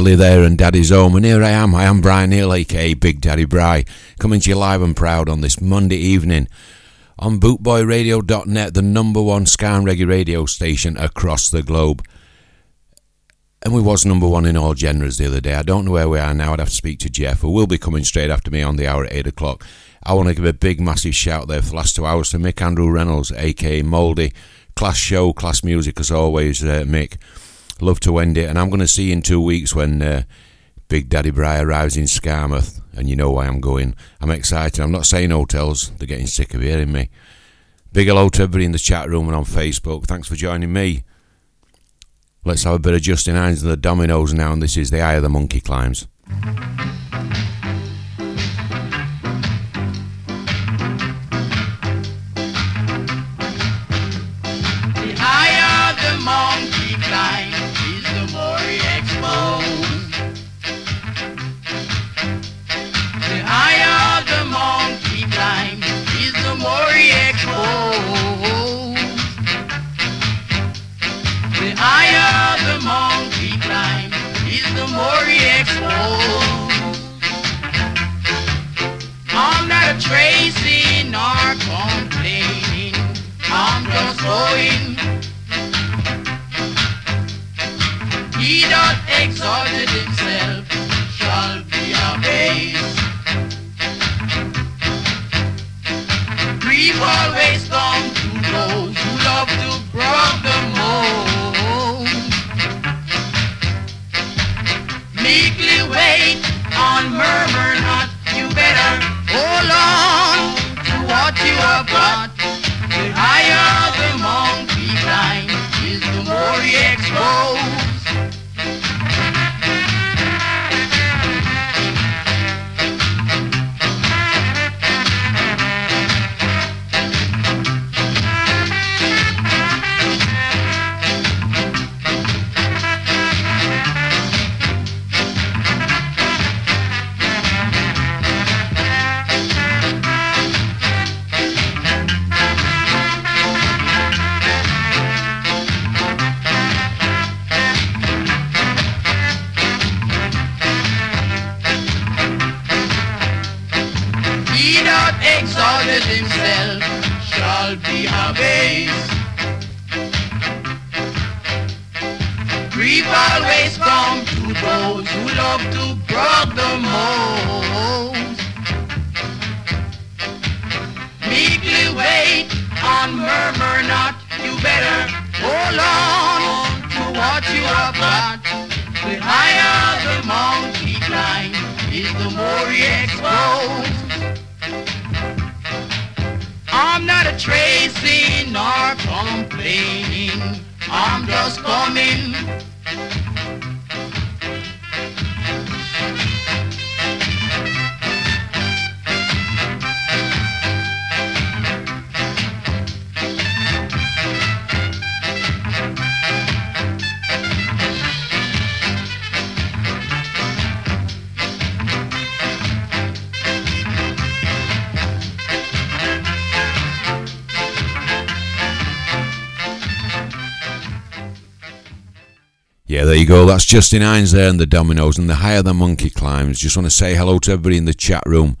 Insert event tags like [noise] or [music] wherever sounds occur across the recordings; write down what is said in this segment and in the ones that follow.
Kelly there and Daddy's Home. And here I am, I am Bri Neale, aka Big Daddy Bri, coming to you live and proud on this Monday evening on bootboyradio.net, the number one ska and reggae radio station across the globe. And we was number one in all genres the other day. I don't know where we are now. I'd have to speak to Jeff, who will be coming straight after me on the hour at 8 o'clock. I want to give a big, massive shout there for the last two hours to Mick Andrew Reynolds, aka Mouldy. Class show, class music as always, uh, Mick. Love to end it. And I'm going to see you in two weeks when uh, Big Daddy Bri arrives in Skamouth. And you know why I'm going. I'm excited. I'm not saying hotels, they're getting sick of hearing me. Big hello to everybody in the chat room and on Facebook. Thanks for joining me. Let's have a bit of Justin Hinds and the Dominoes now, and this is The Higher the Monkey Climbs. That's Justin Hinds there and the Dominoes and the higher the monkey climbs. Just want to say hello to everybody in the chat room.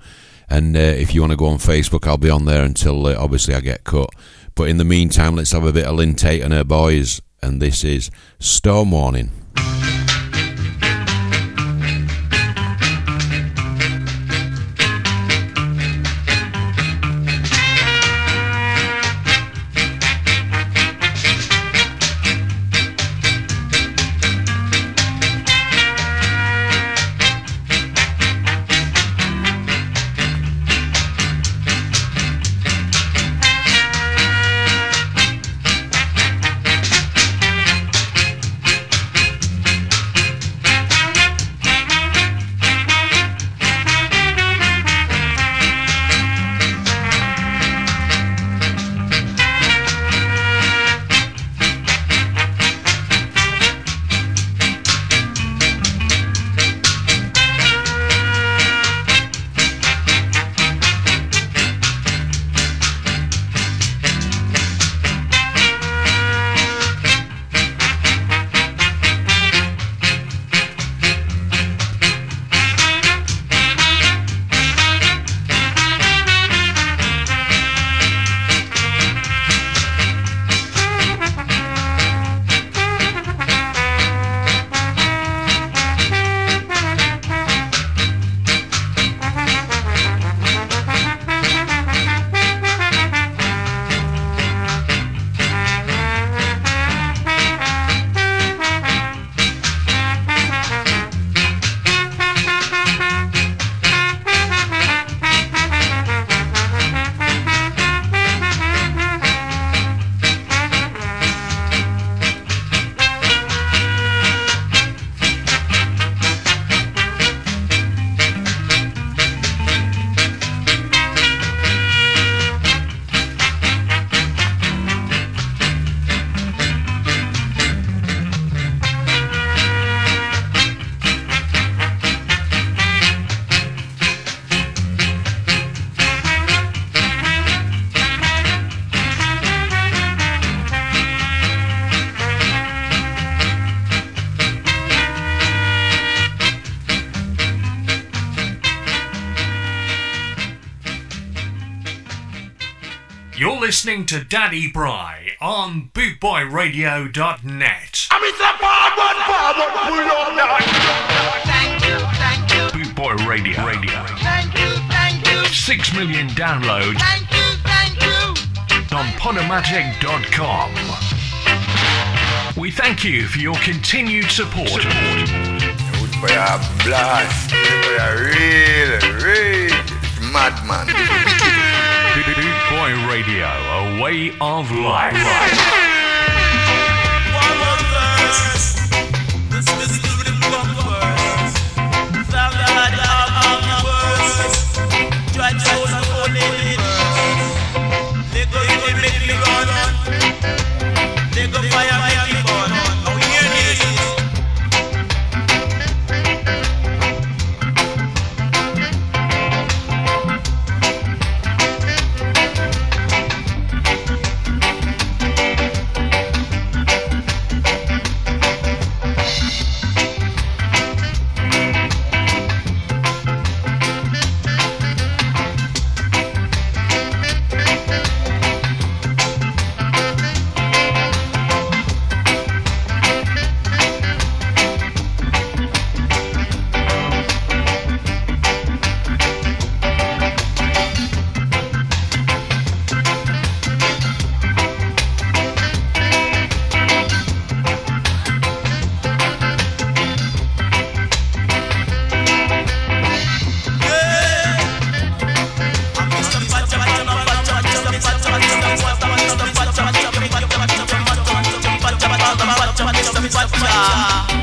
And uh, if you want to go on Facebook, I'll be on there until uh, obviously I get cut. But in the meantime, let's have a bit of Lynn Taitt and her boys. And this is Storm Warning. To Daddy Bri on bootboyradio.net. I'm in the forward, forward, pull up now. Thank you, thank you, Bootboy Radio. Radio. thank you, thank you, Six million downloads thank you, thank you. on Podomatic.com. We thank you for your continued support. Good for your blast. Good for your real, real madman. Radio, a way of life. Jamaica.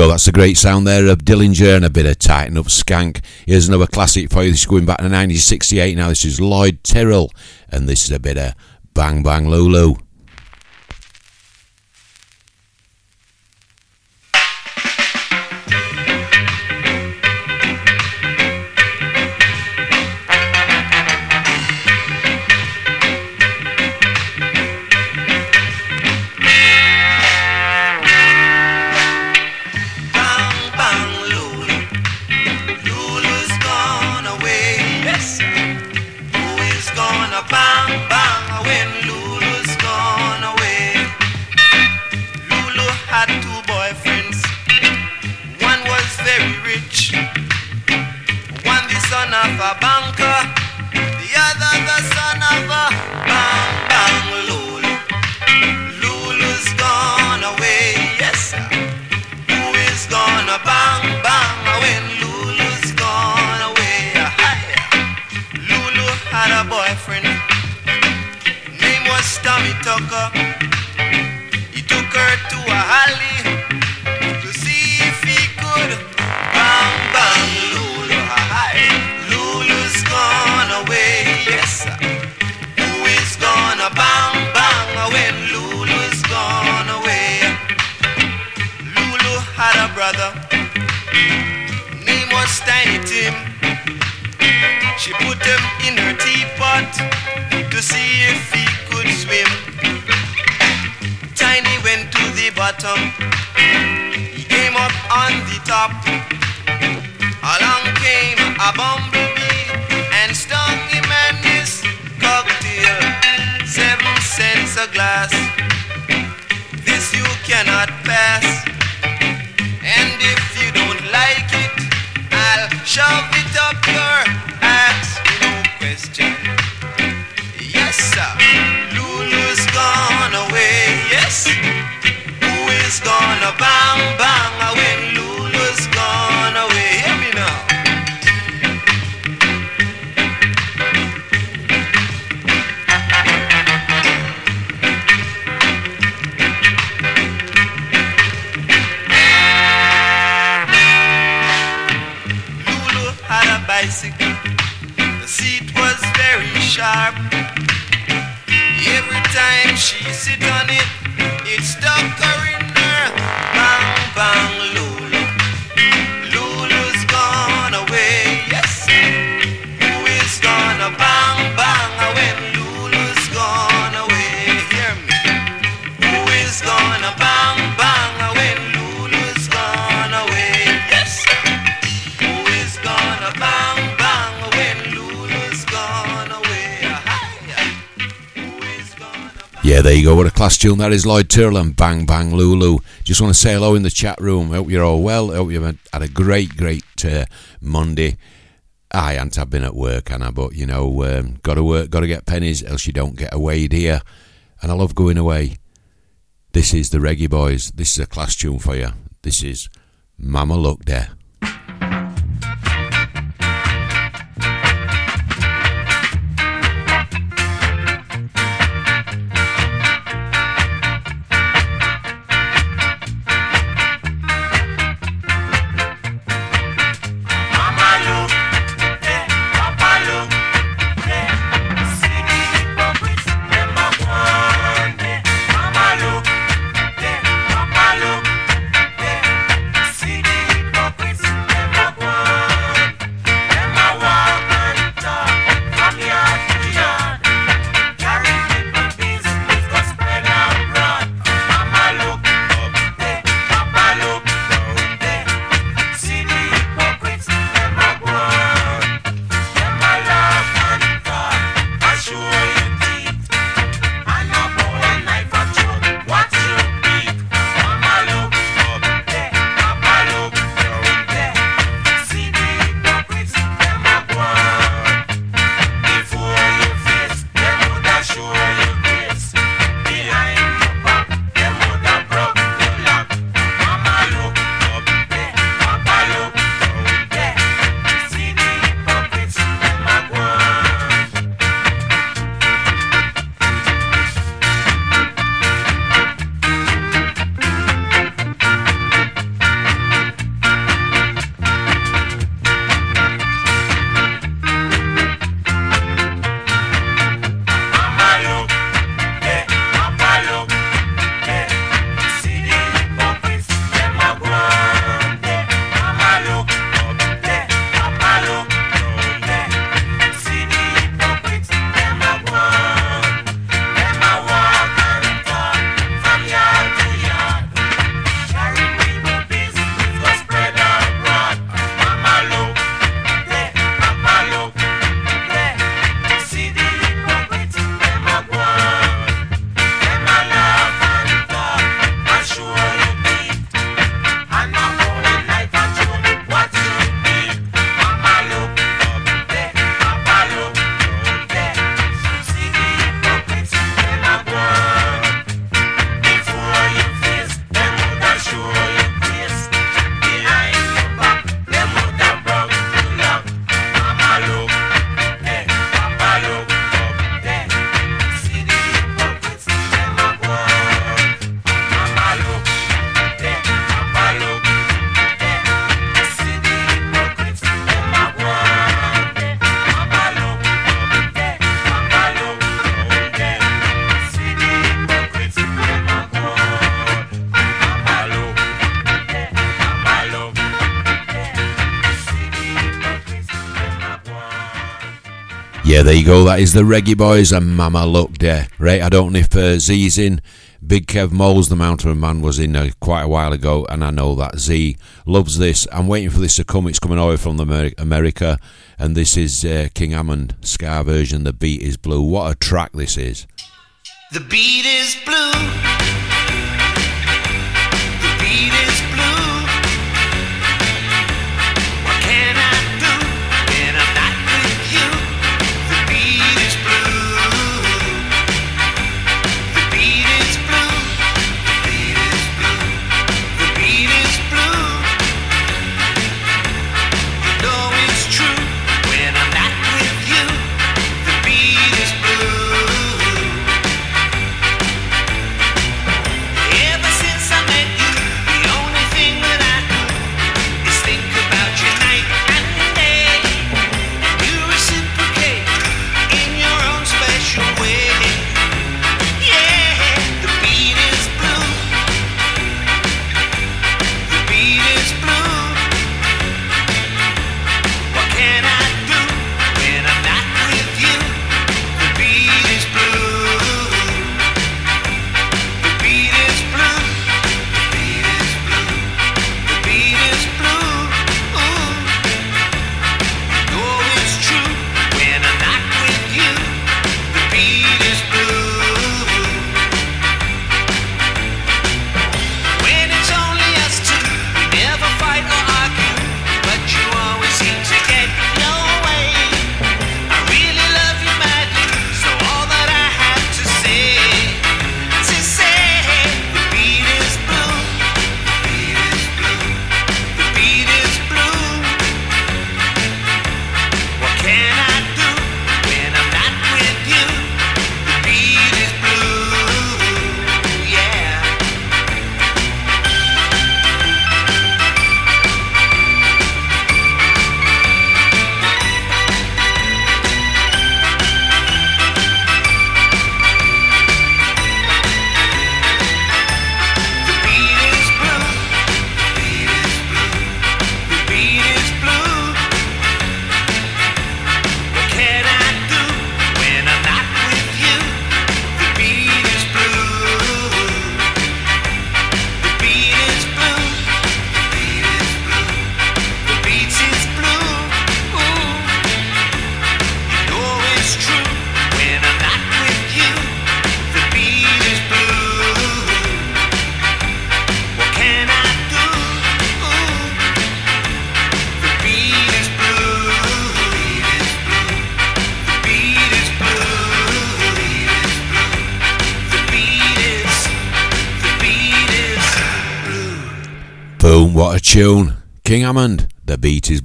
Go. That's a great sound there of Dillinger and a bit of Tighten Up Skank. Here's another classic for you. This is going back to 1968 now. This is Lloyd Terrell, and this is a bit of Bang Bang Lulu. Had a bicycle. The seat was very sharp. Every time she sit on it, it stuck her in her. Bang, bang, Lulu. Yeah, there you go. What a class tune that is, Lloyd Terrell and Bang Bang Lulu. Just want to say hello in the chat room. Hope you're all well. Hope you've had a great, great uh, Monday. I ain't have been at work, Anna, but you know, um, got to work, got to get pennies, else you don't get away, dear. And I love going away. This is the Reggae Boys. This is a class tune for you. This is Mama Look There. Yeah, there you go. That is the Reggae Boys and Mama Look there. Right, I don't know if uh, Z's in. Big Kev Moles, the Mountain Man, was in uh, quite a while ago, and I know that Z loves this. I'm waiting for this to come. It's coming over from the Amer- America, and this is uh, King Hammond Ska version. The beat is blue. What a track this is! The beat is blue.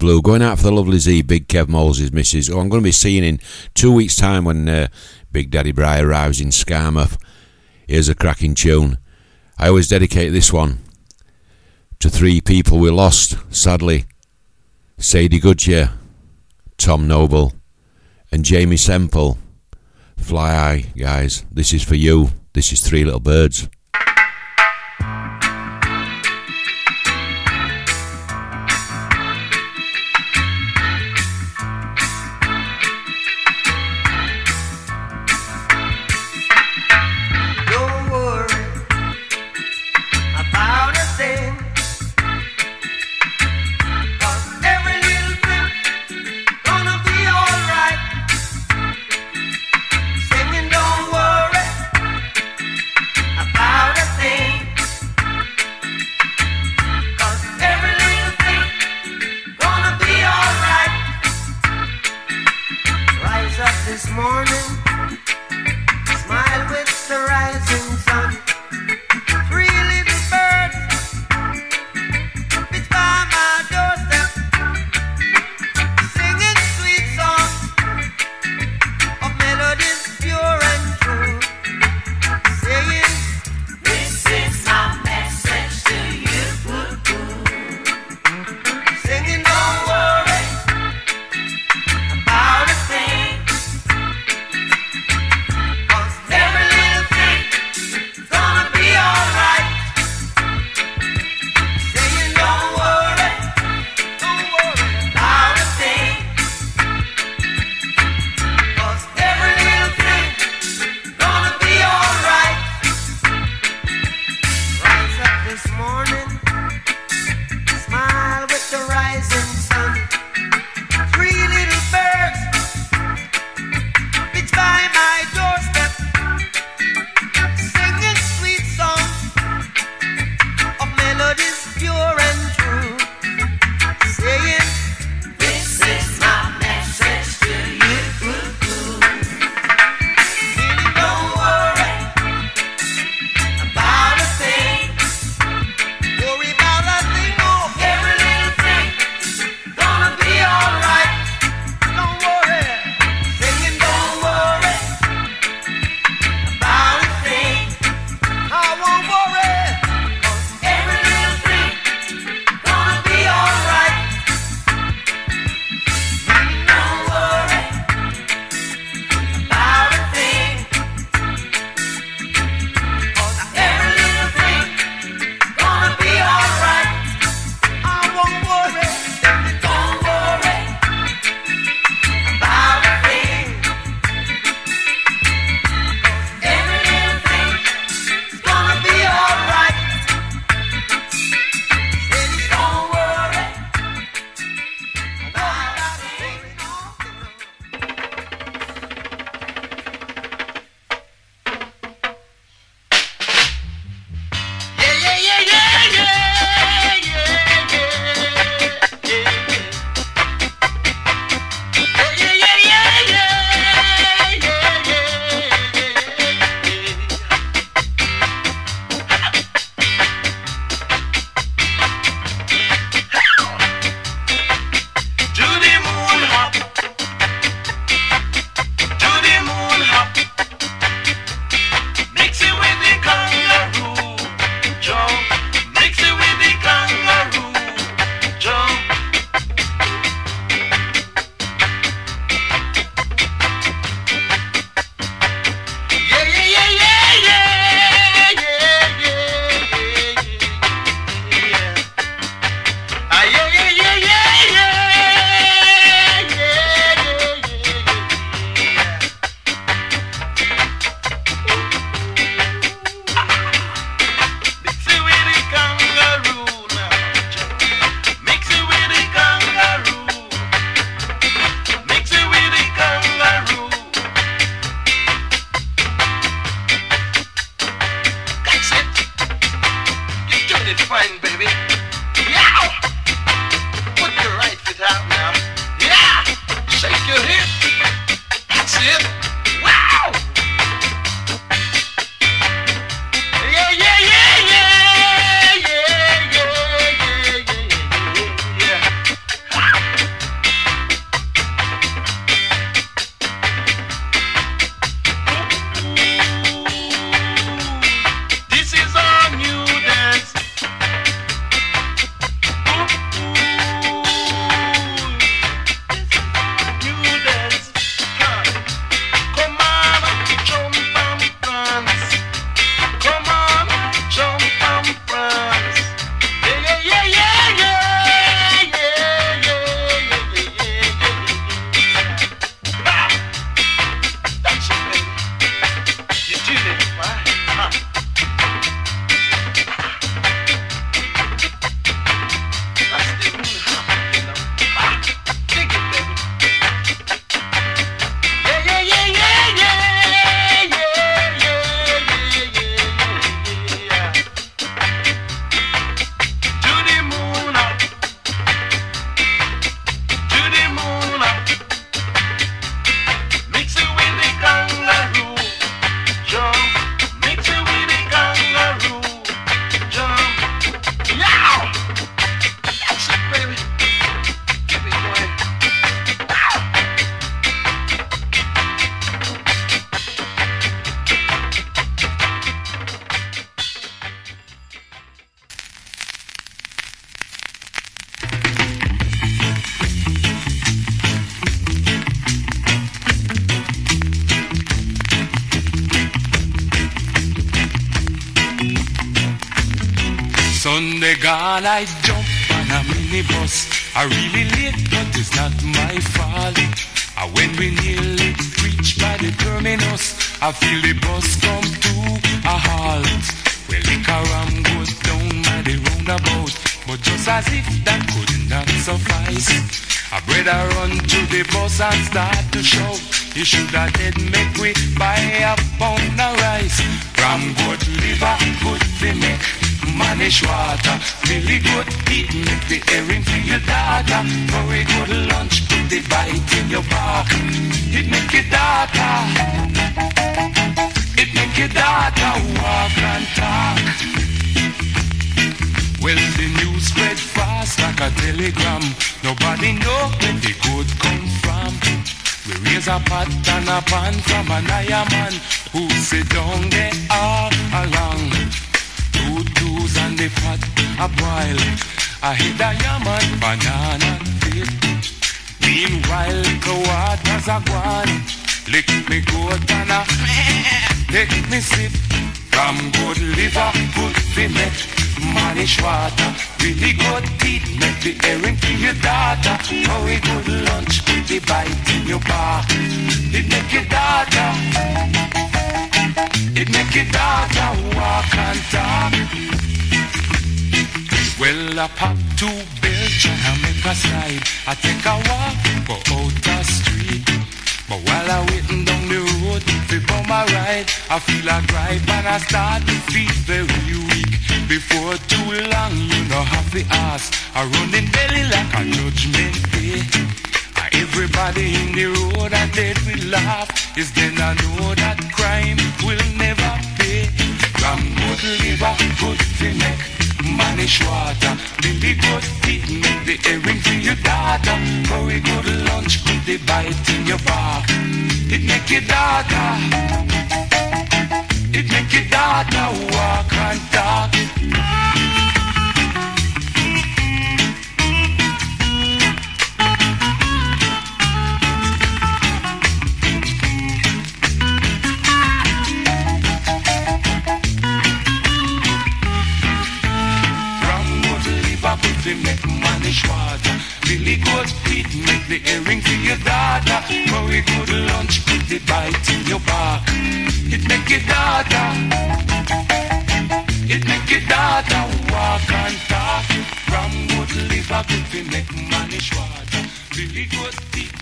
Blue. Going out for the lovely Z, Big Kev Moles' missus, who I'm going to be seeing in two weeks' time when uh, Big Daddy Bri arrives in Skamouth. Here's a cracking tune. I always dedicate this one to three people we lost, sadly Sadie Goodyear, Tom Noble, and Jamie Semple. Fly Eye, guys. This is for you. This is Three Little Birds. Down there all along. Two twos and the pot a boil. I hit a yaman banana dip. Meanwhile, the waters are gone. Lick me goat and a take me sip. From good liver, good fillet, manish water, really good teeth, make the herring for your daughter. A good lunch the bite in your bar. It make your daughter, it make it your daughter walk and talk. Well, I pop bills and I make a slide. I take a walk, go out the street. But while I waiting down the road before my ride, I feel a gripe and I start to feel very weak. Before too long, you know have to ask. I running belly like a judgment day. Everybody in the road I dead will laugh. Is then I know that crime will never pay. Ram good liver, good fi neck, manish water. Billy good teeth, make the herring for your daughter. A good lunch, put the bite in your back. It make your daughter, it make your daughter walk and talk. Billy make the herring for your daughter. Good lunch, the bite in your back. It make your daughter, it make your daughter walk and talk. Ram good liver, put the make water. Billy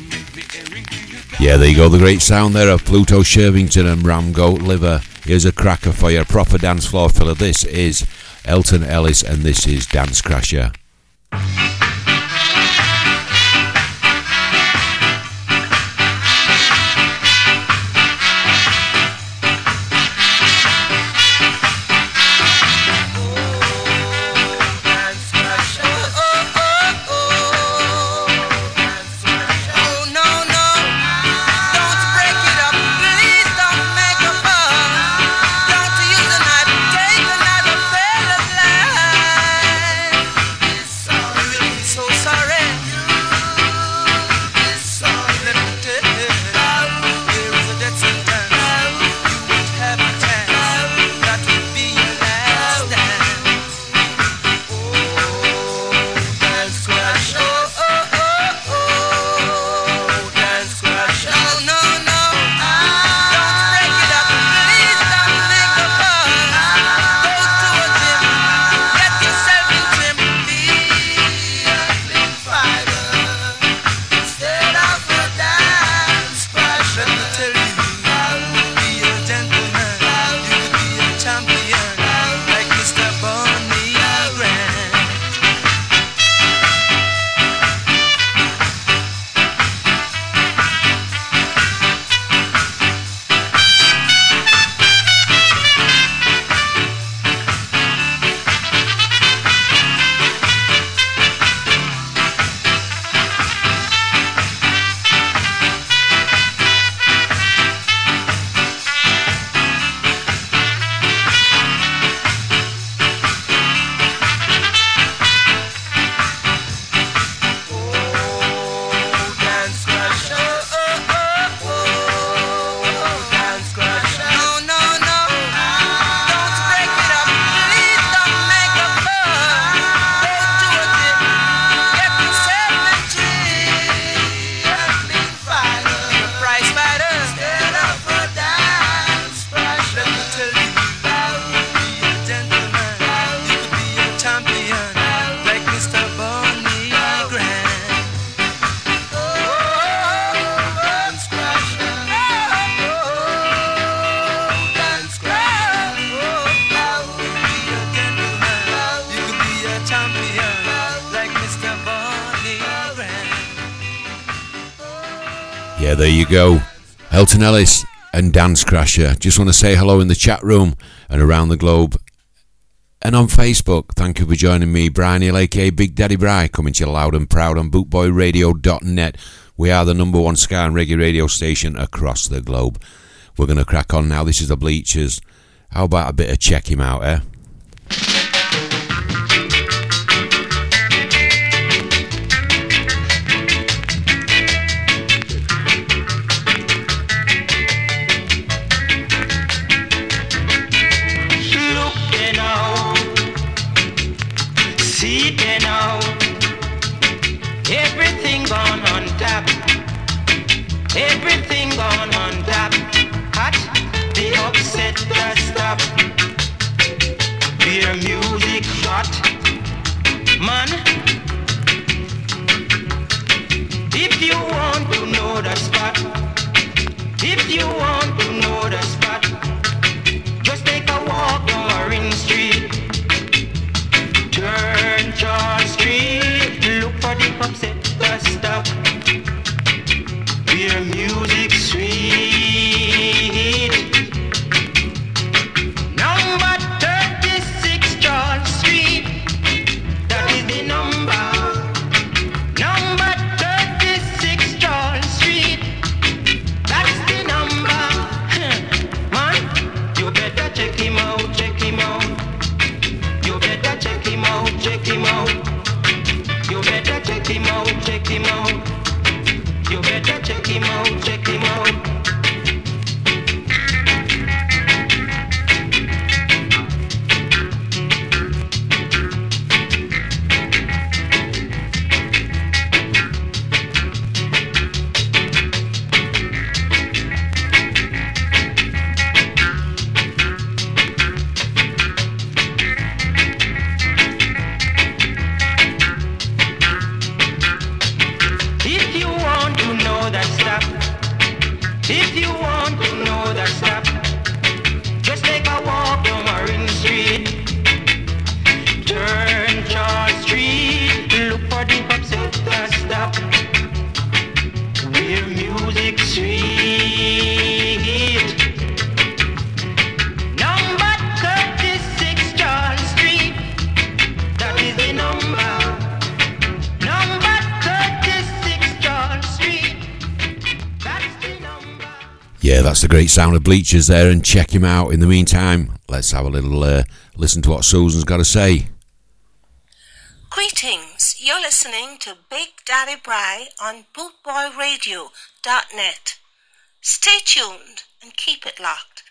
make the herring for your daughter. Yeah, there you go. The great sound there of Pluto Shervington and Ram Goat Liver. Here's a cracker for your proper dance floor filler. This is Alton Ellis, and this is Dance Crasher. Alton Ellis and Dance Crasher. Just want to say hello in the chat room and around the globe. And on Facebook, thank you for joining me, Bri Neale, aka Big Daddy Bri, coming to you loud and proud on bootboyradio.net. We are the number one ska and reggae radio station across the globe. We're going to crack on now. This is the Bleechers. How about a bit of check him out, eh? Upset the spot, if you want to know the spot, just take a walk on Ring Street, turn Charles Street, look for the pop set bus stop. Hear Yeah, that's the great sound of Bleechers there, and check him out. In the meantime, let's have a little uh, listen to what Susan's got to say. Greetings. You're listening to Big Daddy Bri on bootboyradio.net. Stay tuned and keep it locked.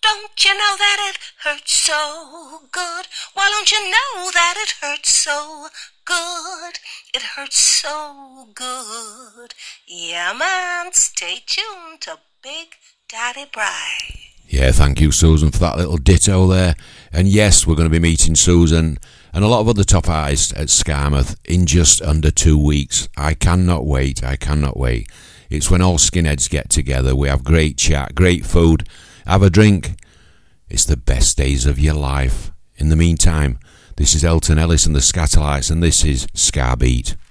Don't you know that it hurts so good? Why don't you know that it hurts so good? It hurts so good. Yeah, man. Stay tuned to Big Daddy Bri. Yeah, thank you, Susan, for that little ditto there. And yes, we're going to be meeting Susan and a lot of other top artists at Skamouth in just under two weeks. I cannot wait. I cannot wait. It's when all skinheads get together. We have great chat, great food, have a drink. It's the best days of your life. In the meantime, this is Alton Ellis and the Skatalites, and this is Scarbeat. Scabby,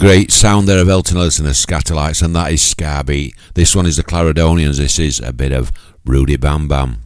great sound there of Alton Ellis and the Skatalites, and that is Scabby. This one is the Clarendonians. This is a bit of Rudy Bam Bam.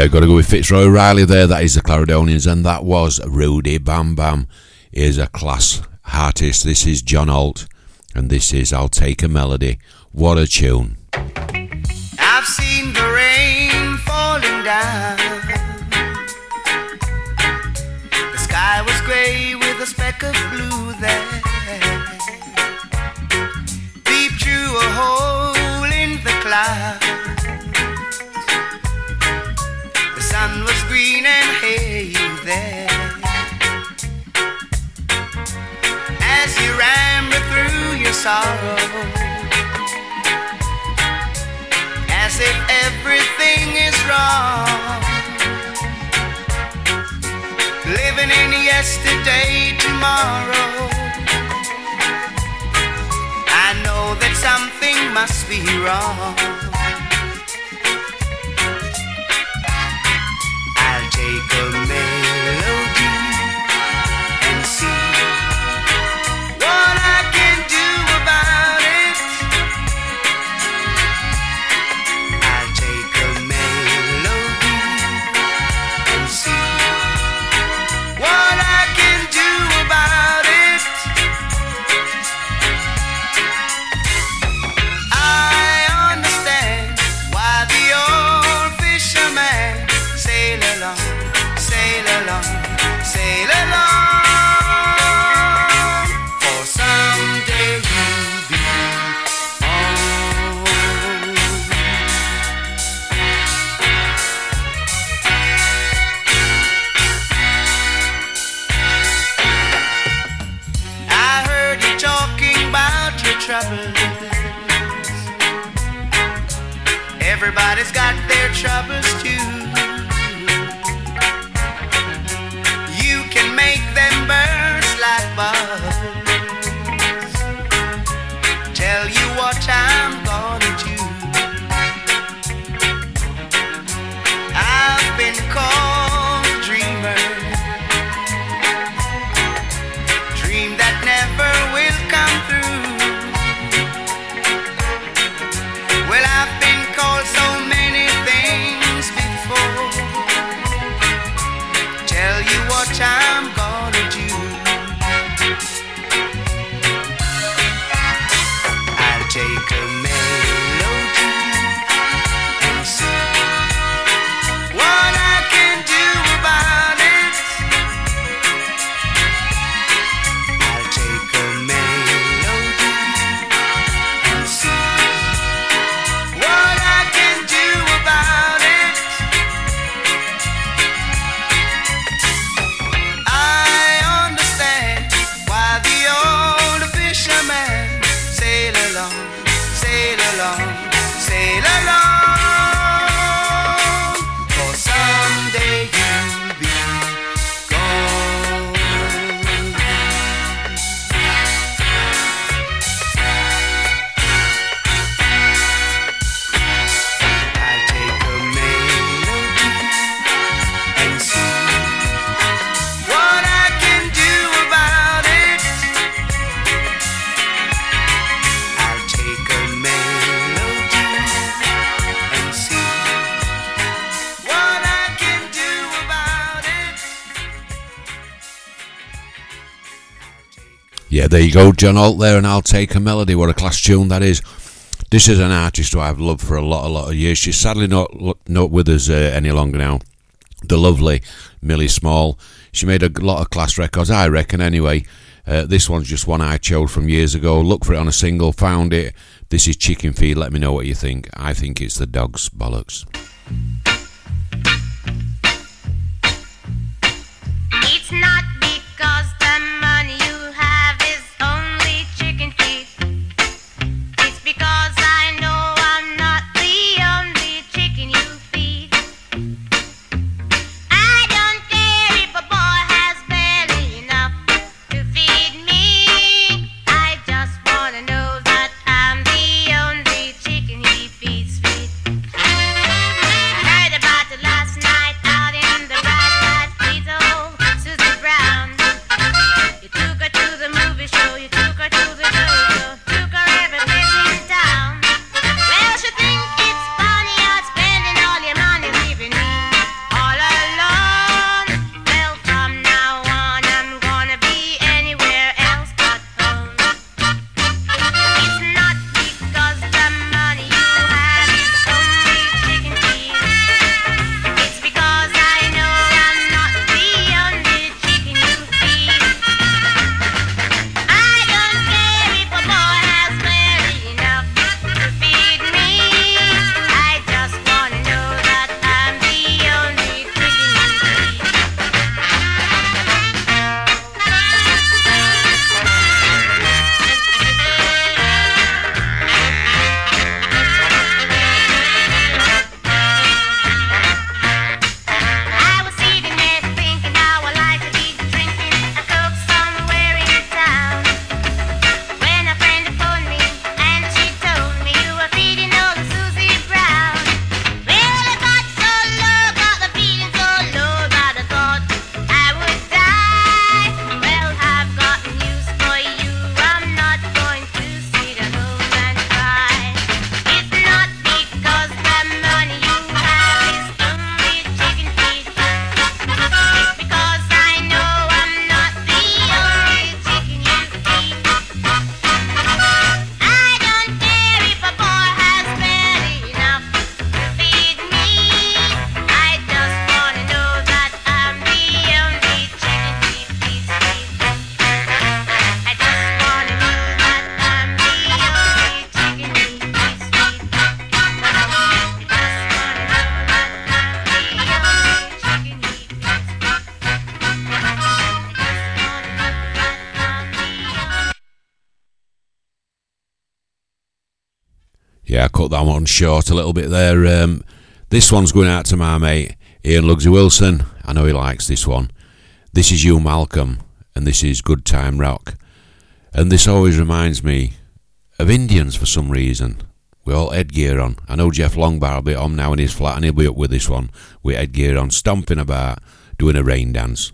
yeah, got to go with Fitzroy Riley there. That is the Clarendonians, and that was Rudy Bam Bam. Is a class artist. This is John Holt, and this is I'll Take a Melody. What a tune! There you go, John Holt there, and I'll take a melody. What a class tune that is. This is an artist who I've loved for a lot, a lot of years. She's sadly not not with us uh, any longer now. The lovely Millie Small. She made a lot of class records, I reckon. Anyway, uh, this one's just one I chose from years ago. Look for it on a single, found it. This is Chicken Feed. Let me know what you think. I think it's the dog's bollocks. Short a little bit there. Um, this one's going out to my mate Ian Lugsy Wilson. I know he likes this one. This is Hugh Malcolm, and this is Good Time Rock. And this always reminds me of Indians for some reason. With all headgear on. I know Jeff Longbar will be on now in his flat and he'll be up with this one with headgear on, stomping about, doing a rain dance.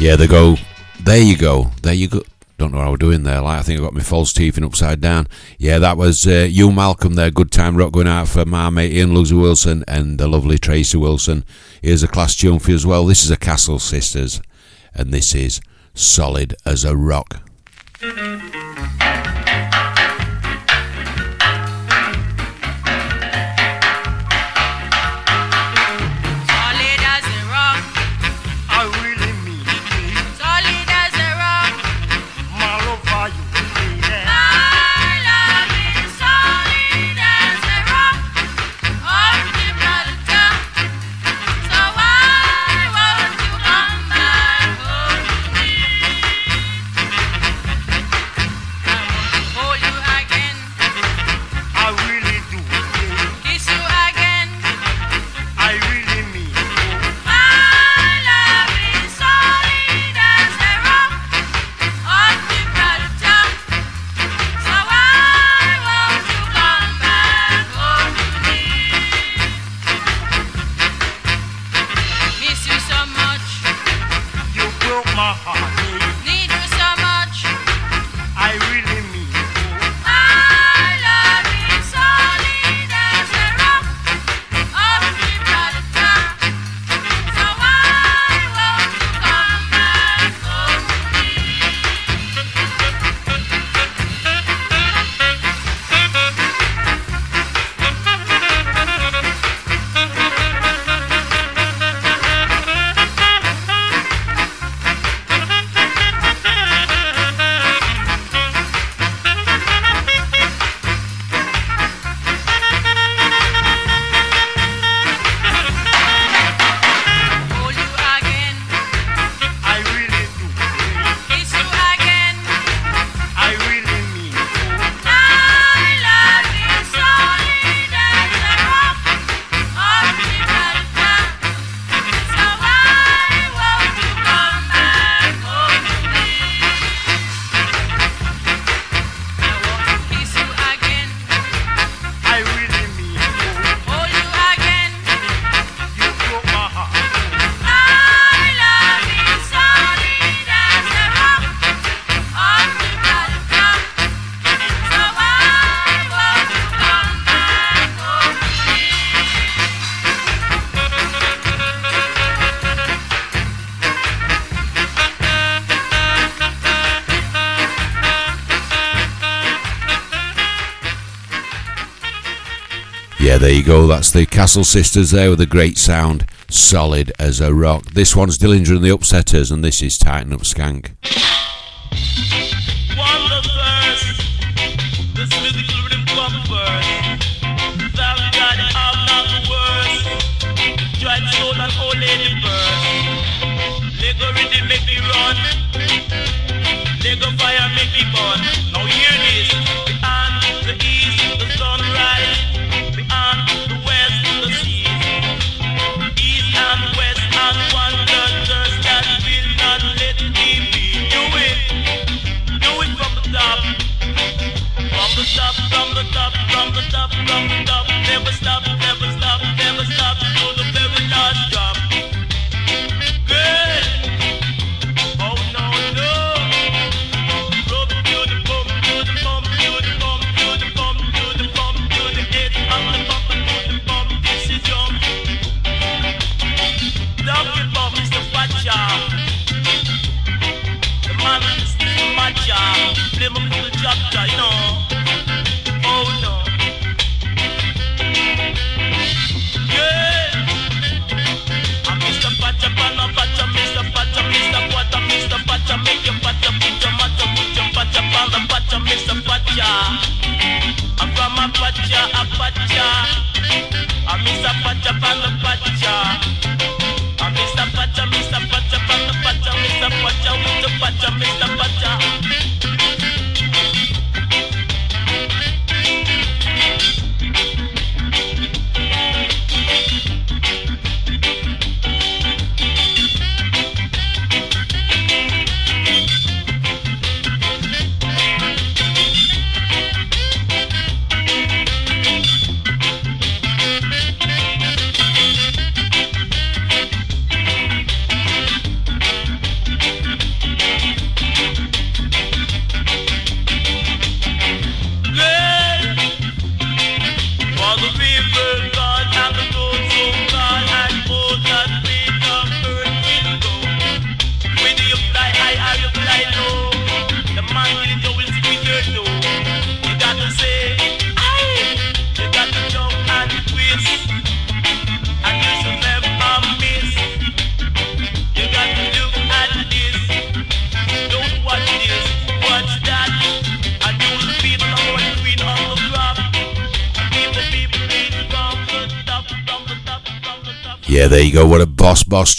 Yeah, they go. There you go. There you go. Don't know what I was doing there. Like I think I got my false teeth and upside down. Yeah, that was uh, Hugh Malcolm. There, good time rock going out for my mate Ian Lugsy Wilson and the lovely Tracy Wilson. Here's a class tune for you as well. This is a Castle Sisters, and this is solid as a rock. there you go. That's the Castle Sisters there with a great sound, solid as a rock. This one's Dillinger and the Upsetters, and this is Tighten Up Skank.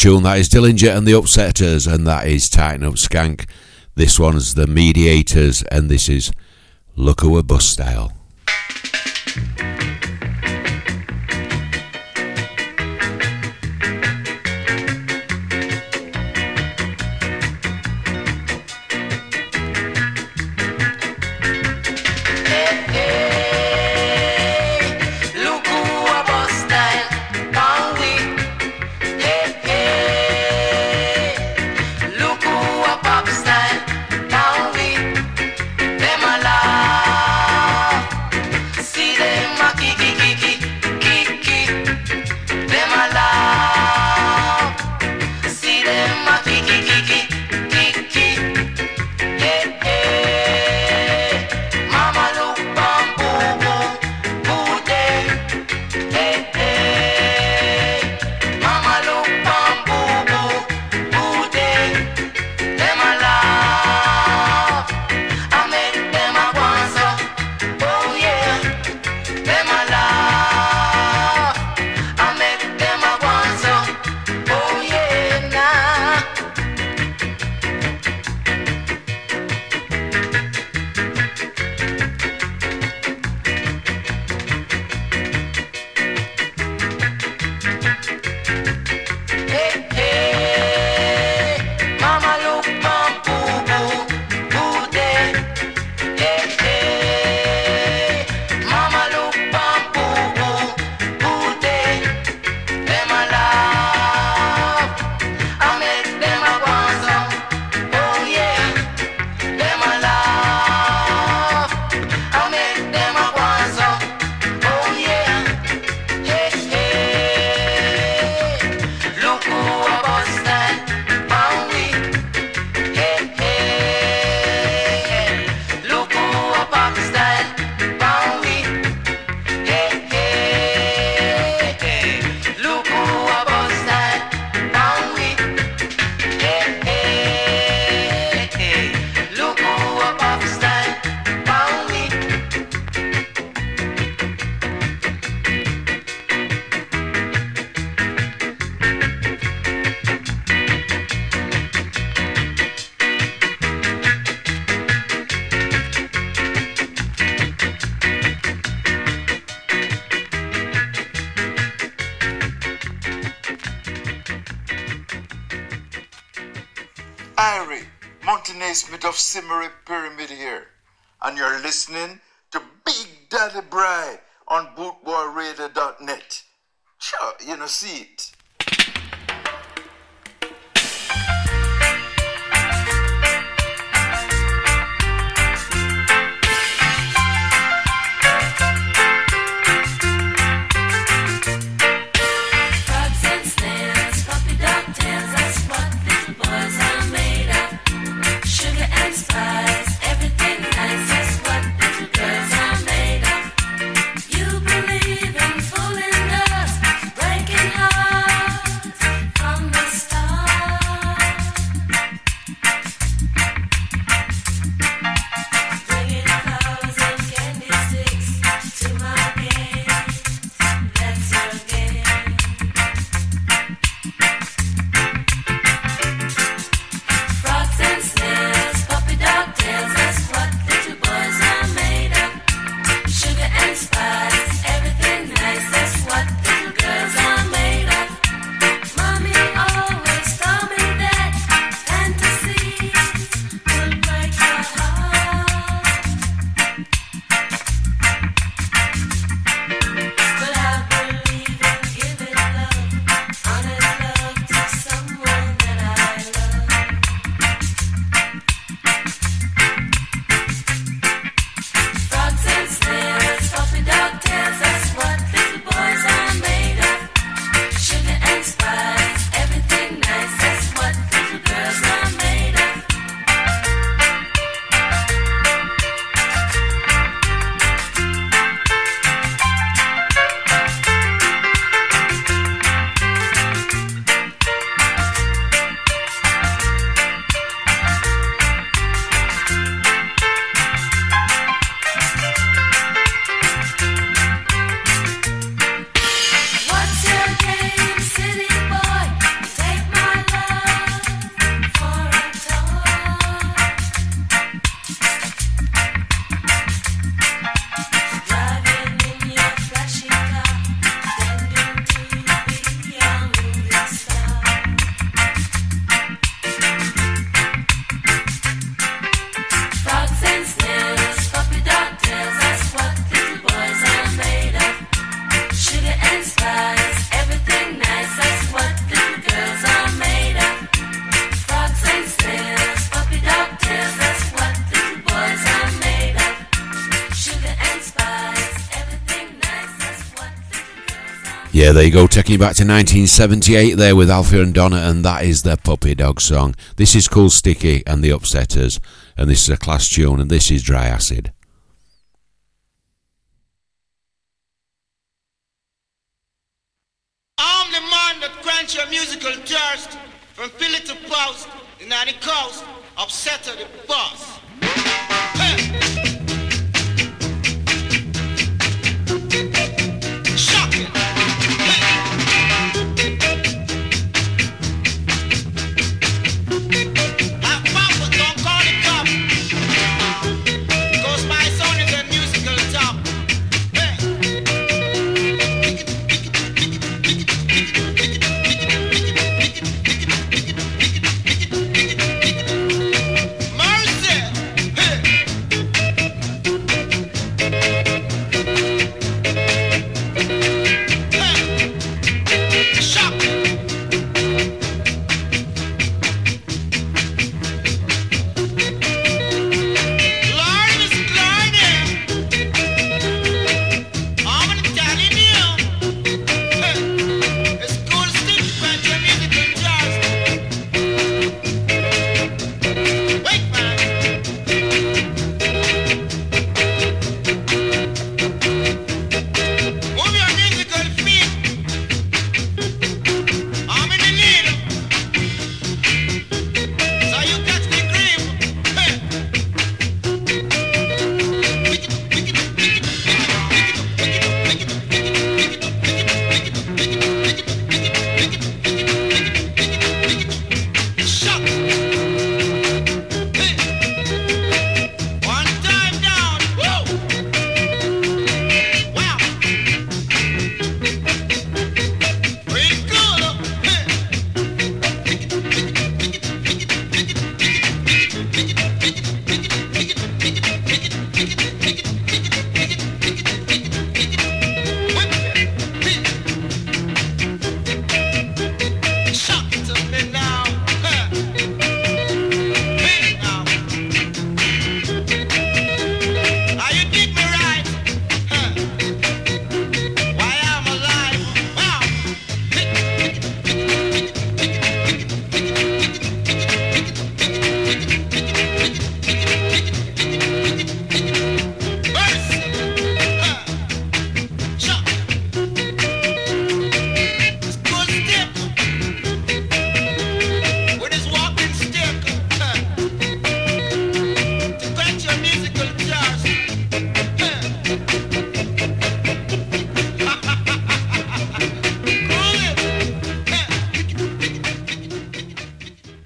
tune. That is Dillinger and the Upsetters, and that is Tighten Up Skank. This one's The Mediators, and this is Look Who a Bust bit of Simmery Pyramid here, and you're listening to Big Daddy Bri on bootboyradio.net. Sure, you know, see, Yeah, there you go, taking you back to 1978 there with Althea and Donna, and that is their Puppy Dog song. This is called Sticky and the Upsetters, and this is a class tune, and this is Dry Acid.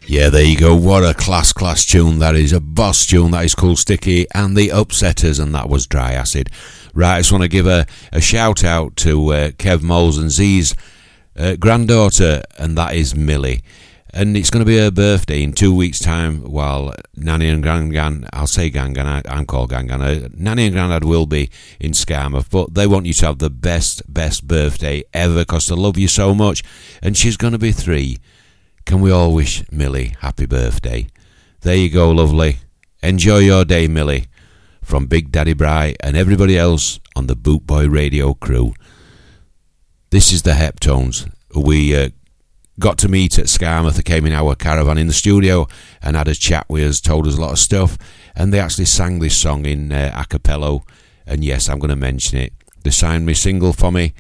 Yeah, there you go. What a class, class tune that is. A boss tune that is called Sticky and the Upsetters, and that was Dry Acid. Right, I just want to give a, a shout out to uh, Kev Moles and Z's uh, granddaughter, and that is Millie. And it's going to be her birthday in two weeks' time while Nanny and Grangan, I'll say Gangan, I, I'm called Gangan, uh, Nanny and Grandad will be in Skamouth, but they want you to have the best, best birthday ever because they love you so much. And she's going to be three. Can we all wish Millie happy birthday? There you go, lovely. Enjoy your day, Millie. From Big Daddy Bri and everybody else on the Boot Boy Radio crew. This is the Heptones. We uh, got to meet at Skamouth. They came in our caravan in the studio and had a chat with us, told us a lot of stuff. And they actually sang this song in uh, a cappella. And yes, I'm going to mention it. They signed me single for me.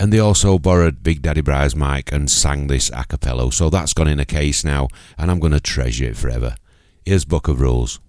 And they also borrowed Big Daddy Bri's mic and sang this a cappella. So that's gone in a case now, and I'm going to treasure it forever. Here's Book of Rules.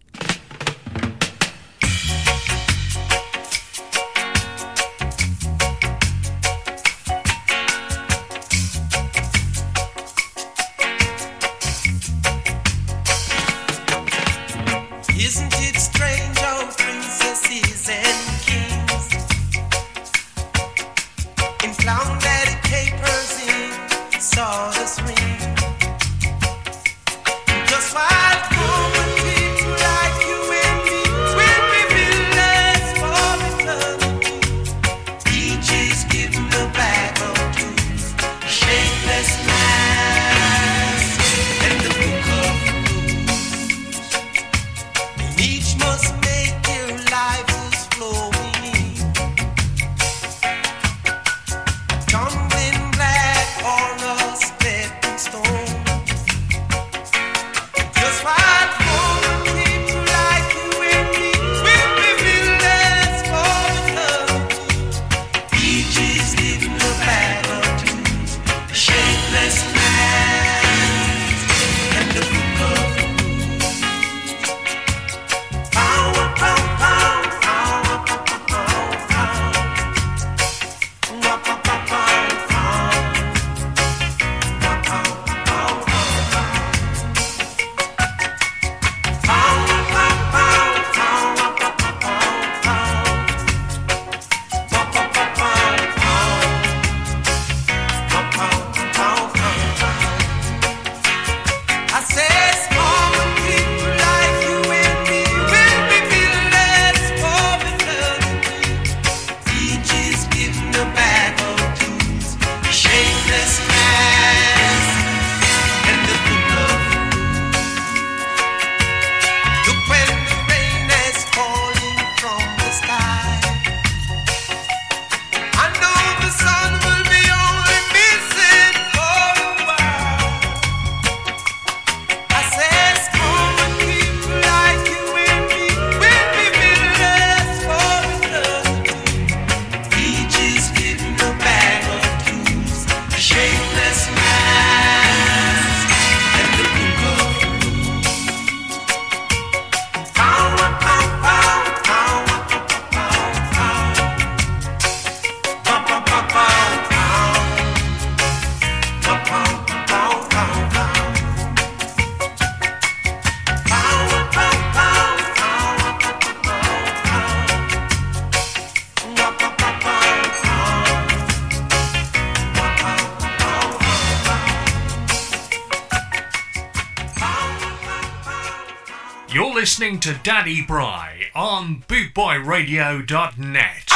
Listening to Daddy Bri on bootboyradio.net.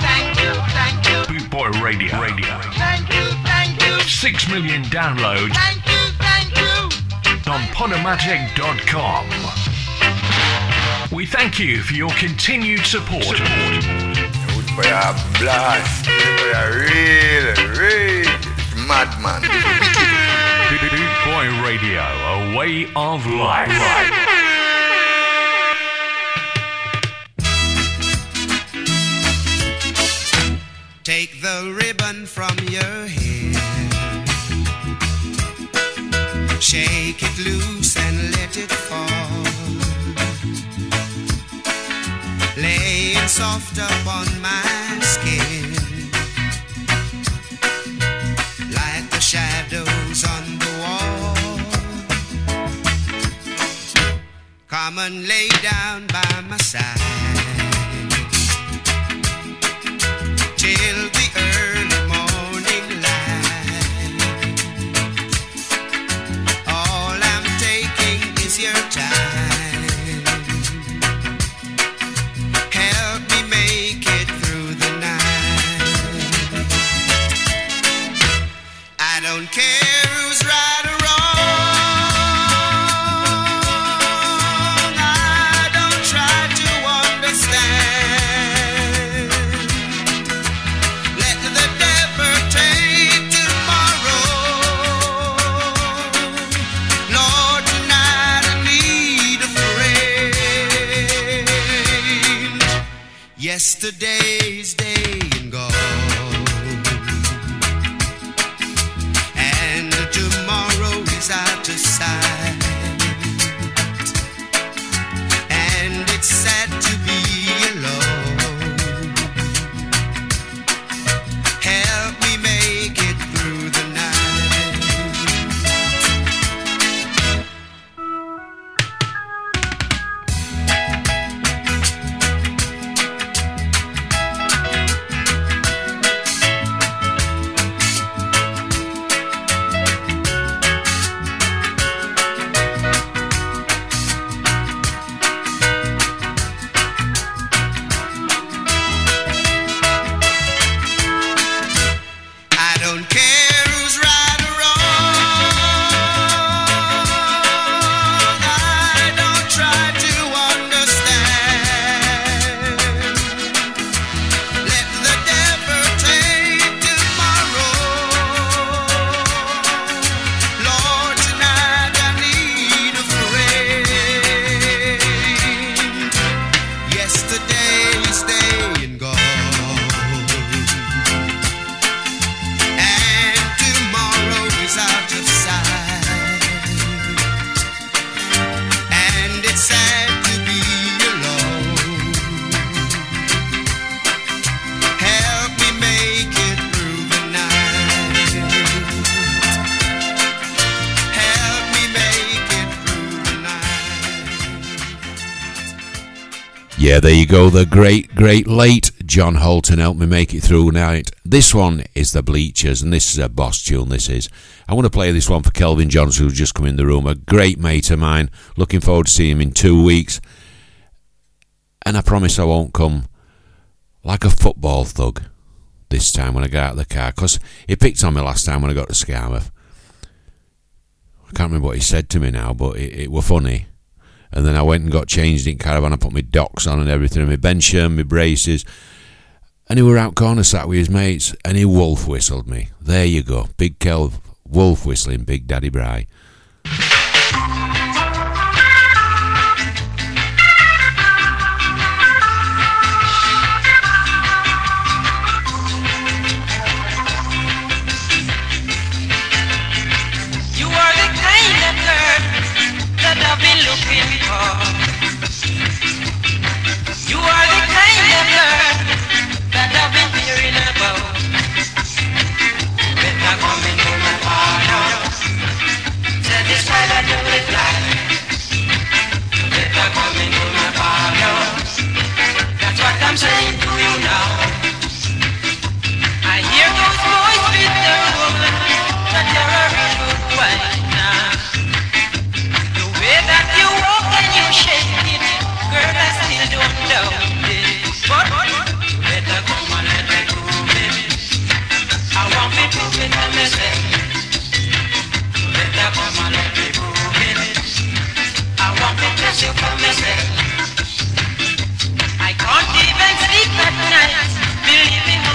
Thank you, thank you, Bootboy Radio. Radio. thank you, thank you, Six million downloads thank you, thank you. on Podomatic.com. We thank you for your continued support. For your blast, for your real, real madman. Radio, a way of life. Take the ribbon from your hair. Shake it loose and let it fall. Lay it soft upon my skin. Like the shadows on Come and lay down by my side. Yeah, there you go. The great, great late John Holt on helped me make it through night. This one is the Bleechers, and this is a boss tune. This is. I want to play this one for Kelvin Johnson, who's just come in the room. A great mate of mine. Looking forward to seeing him in two weeks. And I promise I won't come like a football thug this time when I get out of the car, because he picked on me last time when I got to Skamouth. I can't remember what he said to me now, but it, it were funny. And then I went and got changed in caravan. I put my docks on and everything, and my bencher, my braces. And he were out corner sat with his mates, and he wolf whistled me. There you go, Big Kel wolf whistling, Big Daddy Bri. I can't even sleep at night, believing.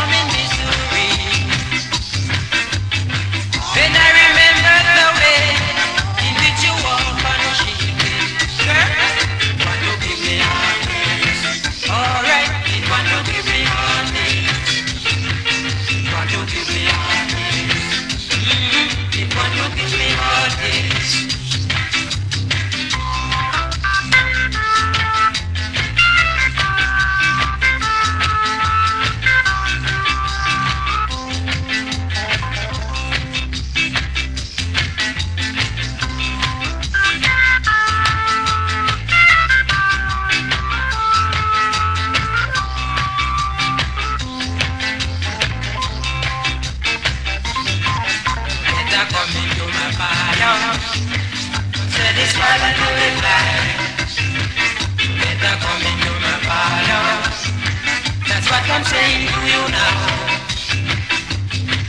I'm saying to you now.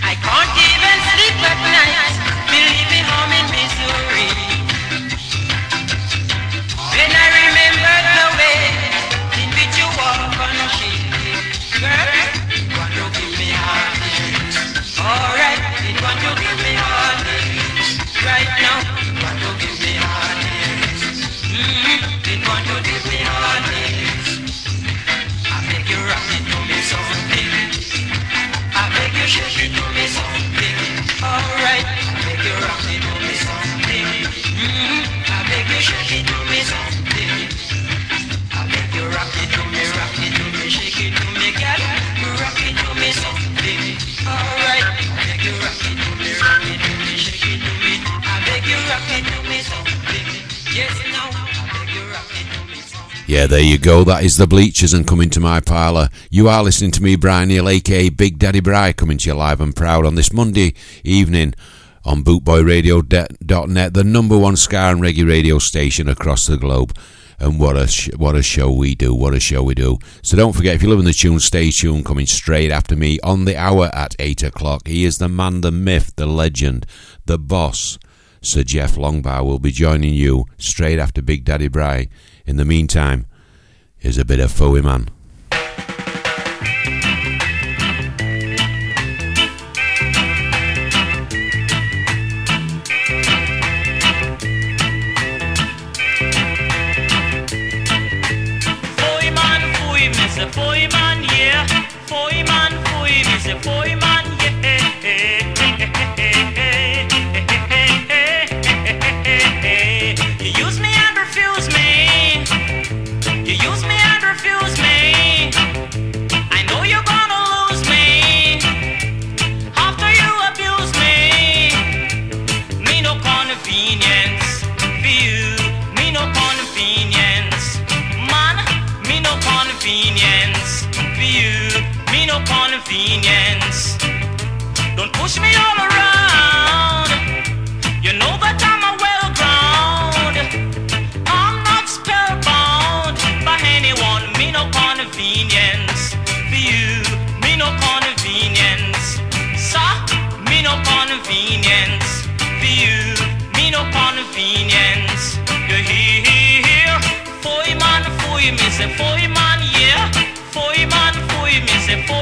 I can't even sleep at night. Believe me, home in Missouri. Yeah, there you go. That is the Bleechers and coming to my parlour. You are listening to me, Brian Neale, aka Big Daddy Bri, coming to you live and proud on this Monday evening on bootboyradio.net, the number one ska and reggae radio station across the globe. And what a sh- what a show we do! What a show we do! So don't forget, if you're loving the tune, stay tuned. Coming straight after me on the hour at eight o'clock. He is the man, the myth, the legend, the boss. Sir Jeff Longbow will be joining you straight after Big Daddy Bri. In the meantime, here's a bit of Foey Man. Convenience. Don't push me all around. You know that I'm a well ground. I'm not spellbound by anyone. Me no convenience for you. Me no convenience. Sir, me no convenience for you. Me no convenience. You hear? Foy man, foy me say foy man, yeah. Foy man, foy me say foy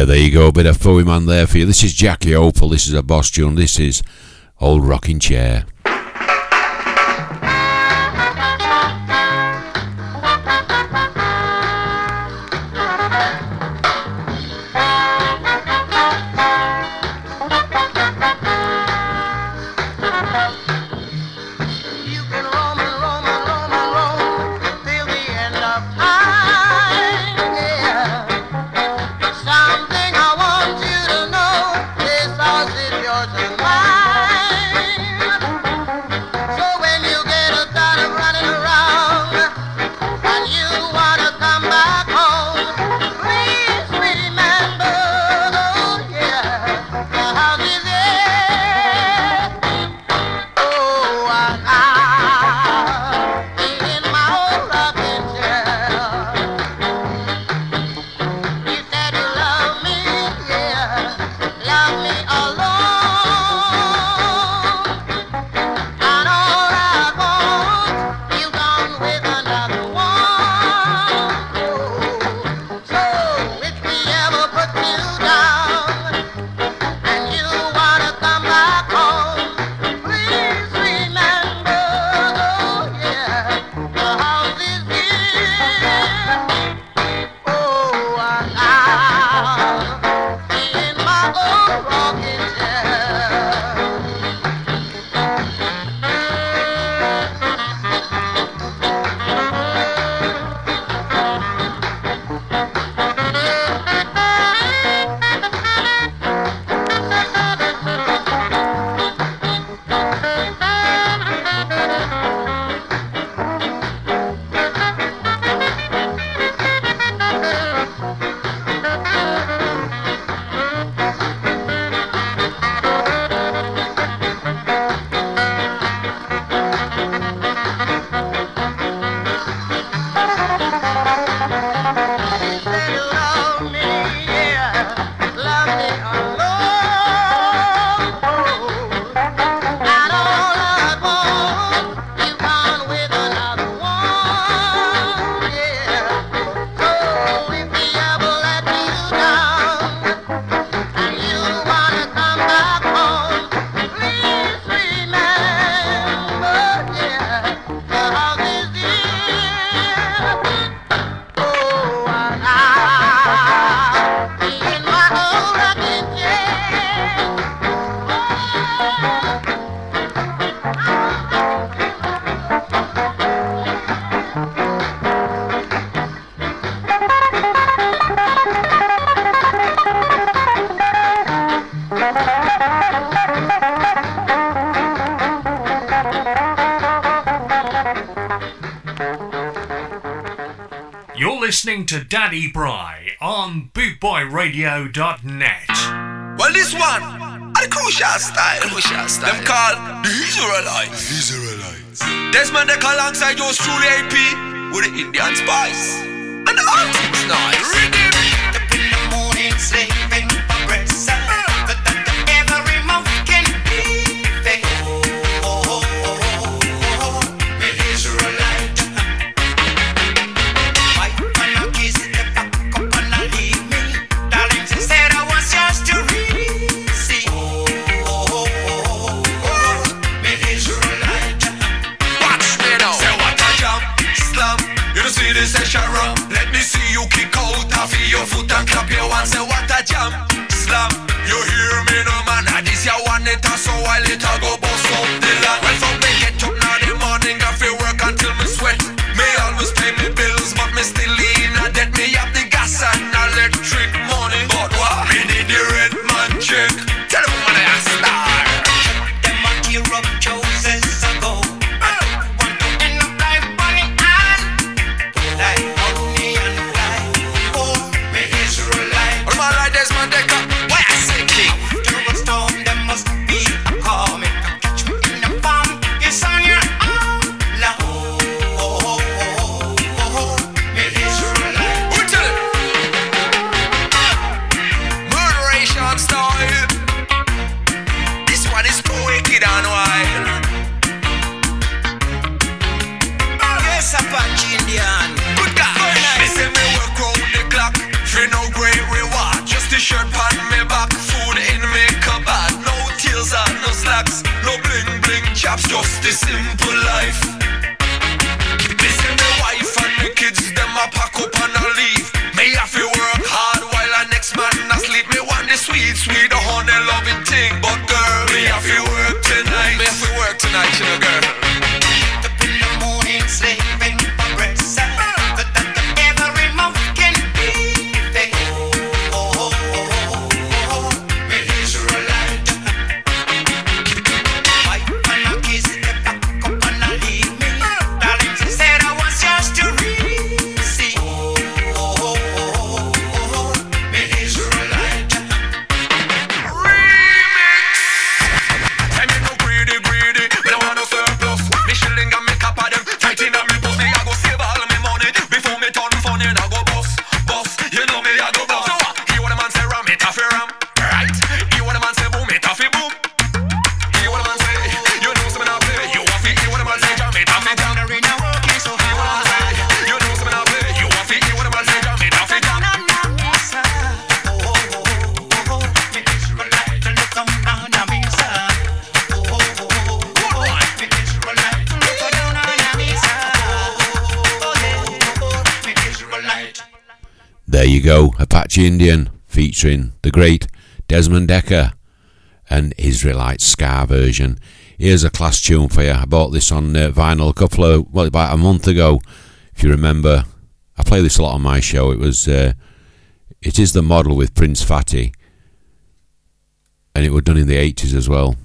Yeah, there you go. A bit of Foey Man there for you. This is Jackie Opel. This is a boss tune. This is Old Rocking Chair. Daddy Bri on bootboyradio.net. Well, this one, a crucial style. Crucial style. Them called the Israelites. Israelites. Desmond Deck alongside yours truly AP with the Indian Spice and the Arctic Nice. Desmond Dekker and Israelite Ska version. Here's a class tune for you. I bought this on uh, vinyl a couple of, well, about a month ago, if you remember. I play this a lot on my show. It was, uh, it is the model with Prince Fatty, and it was done in the 80s as well.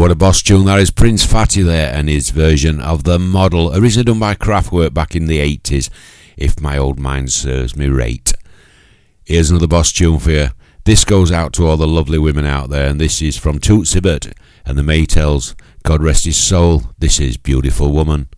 What a boss tune that is. Prince Fatty there and his version of The Model, originally done by Kraftwerk back in the 80s, if my old mind serves me right. Here's another boss tune for you. This goes out to all the lovely women out there, and this is from Toots Hibbert and the Maytals. God rest his soul. This is Beautiful Woman.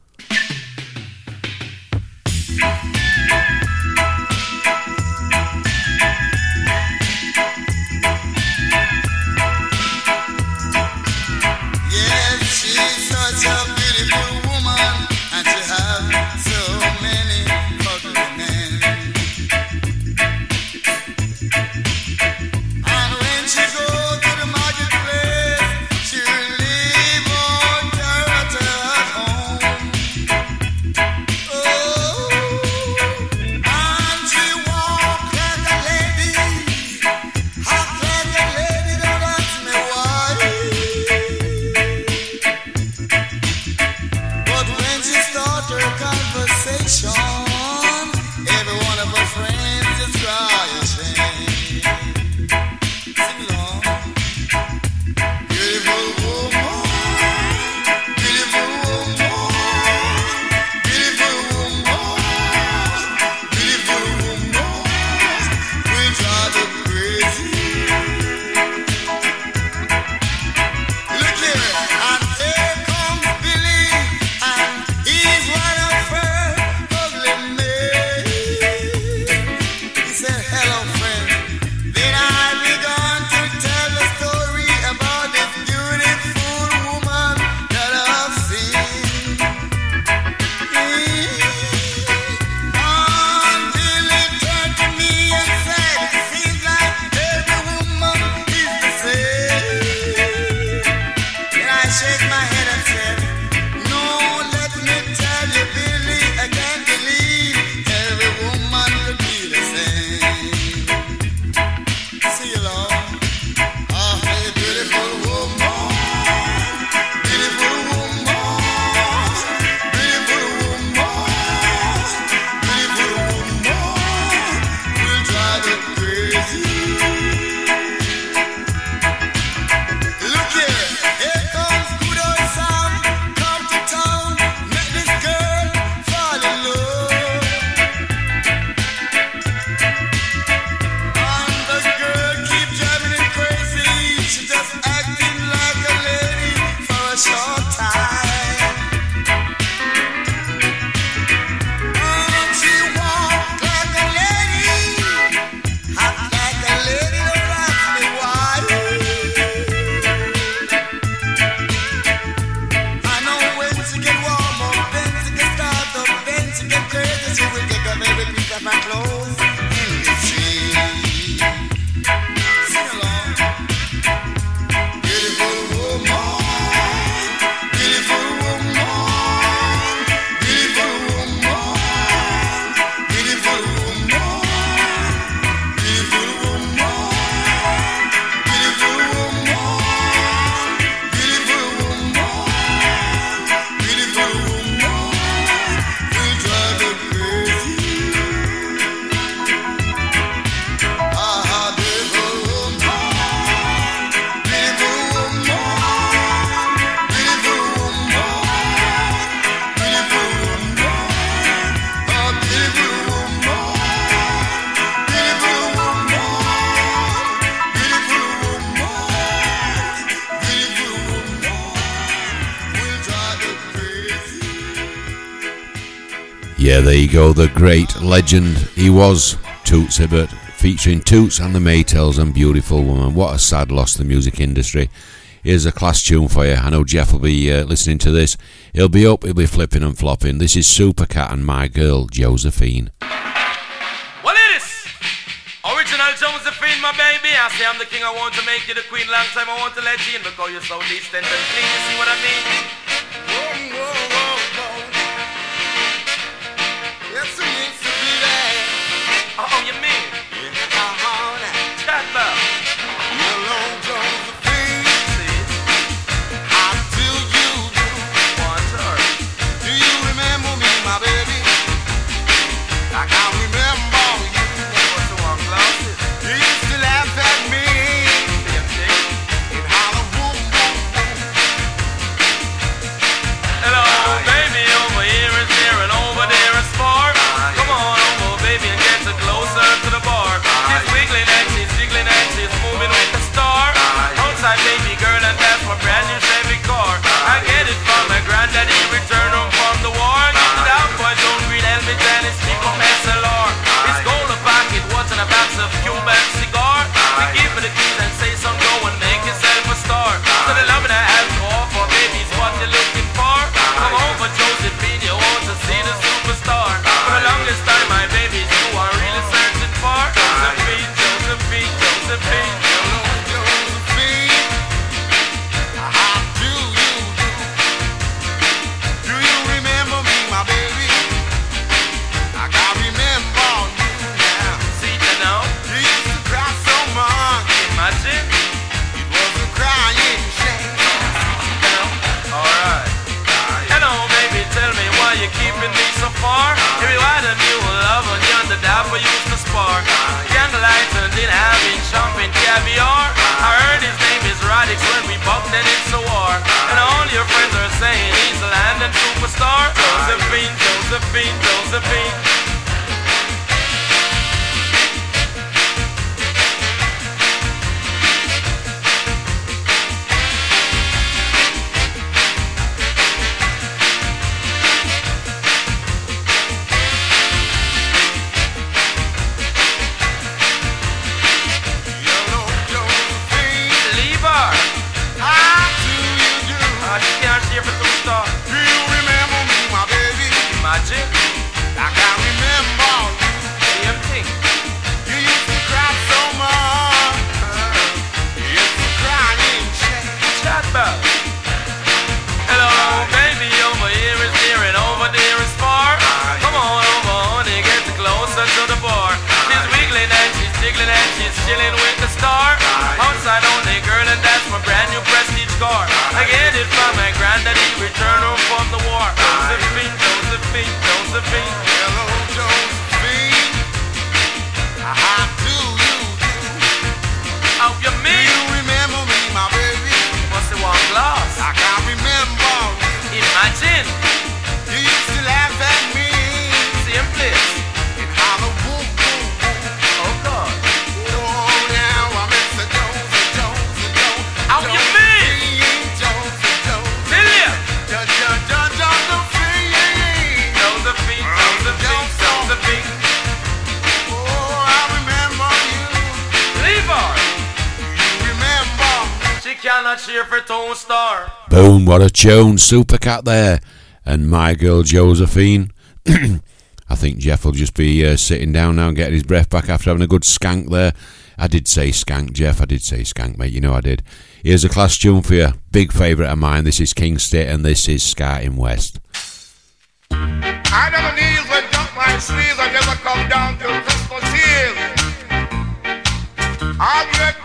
there you go, the great legend he was, Toots Hibbert, featuring Toots and the Maytals and Beautiful Woman. What a sad loss to the music industry. Here's a class tune for you. I know Jeff will be uh, listening to this. He'll be up, he'll be flipping and flopping. This is Supercat and my girl, Josephine. Well, it is original Josephine, my baby. I say I'm the king, I want to make you the queen. Long time I want to let you in because you're so distant and clean. You see what I mean? Whoa, whoa, whoa. Oh, you mean? beat. visited by my granddaddy, return home from the war. Josephine, Josephine, Josephine. cannot cheer for Tone Star. Boom, what a tune. Supercat there. And my girl Josephine. [clears throat] I think Jeff will just be uh, sitting down now and getting his breath back after having a good skank there. I did say skank, Jeff. I did say skank, mate. You know I did. Here's a class tune for you. Big favourite of mine. This is King State and this is Sky in West. I never when dump my sleeves. I never come down to Hill. I'll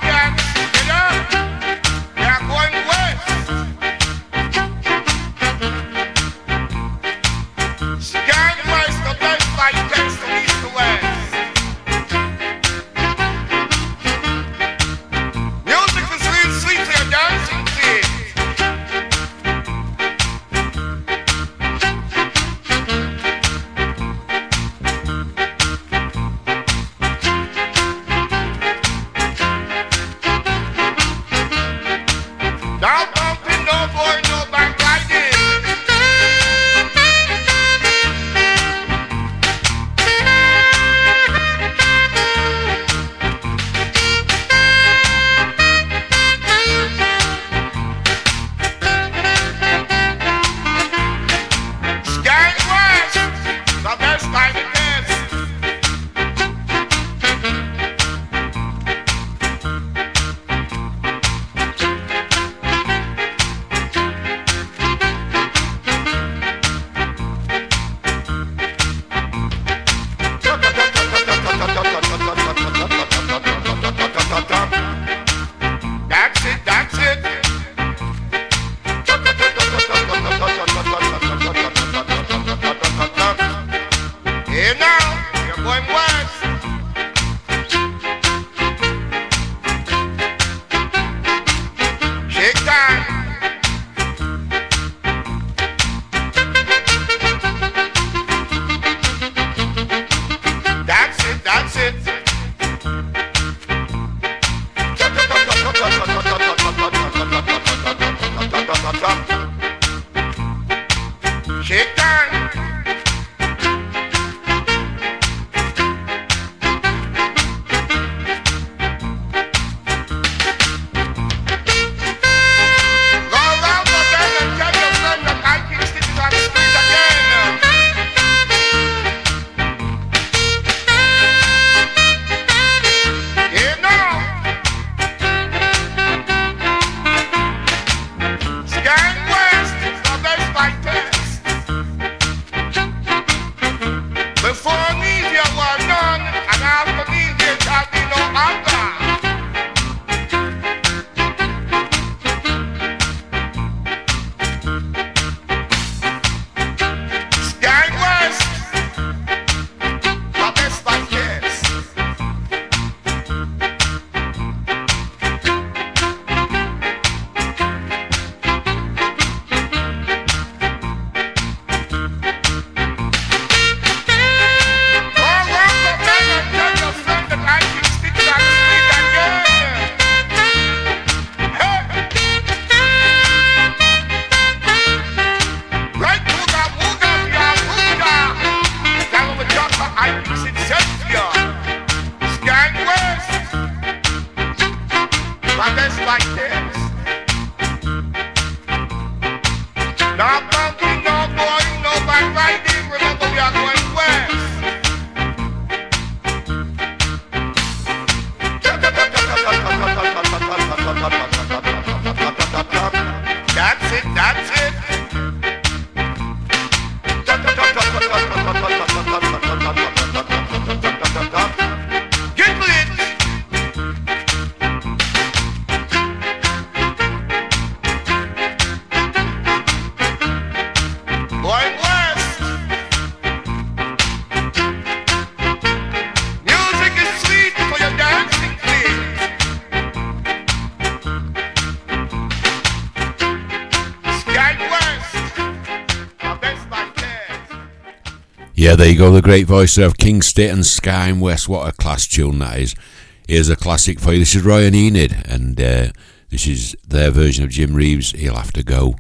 there you go, the great voice of King State and Sky and West. What a class tune that is. Here's a classic for you. This is Roy and Enid, and uh, this is their version of Jim Reeves. He'll have to go.